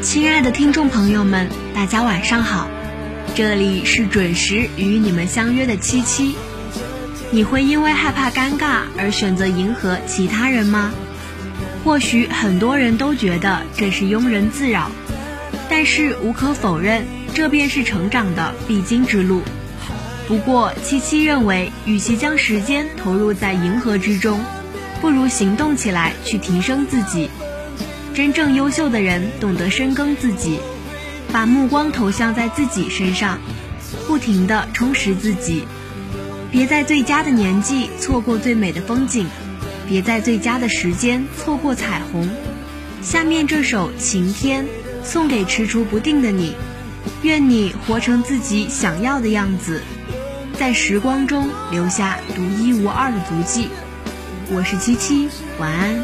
亲爱的听众朋友们，大家晚上好，这里是准时与你们相约的七七。你会因为害怕尴尬而选择迎合其他人吗？或许很多人都觉得这是庸人自扰，但是无可否认，这便是成长的必经之路。不过，七七认为，与其将时间投入在迎合之中，不如行动起来去提升自己。真正优秀的人懂得深耕自己，把目光投向在自己身上，不停地充实自己。别在最佳的年纪错过最美的风景，别在最佳的时间错过彩虹。下面这首《晴天》送给踟蹰不定的你，愿你活成自己想要的样子，在时光中留下独一无二的足迹。我是七七，晚安。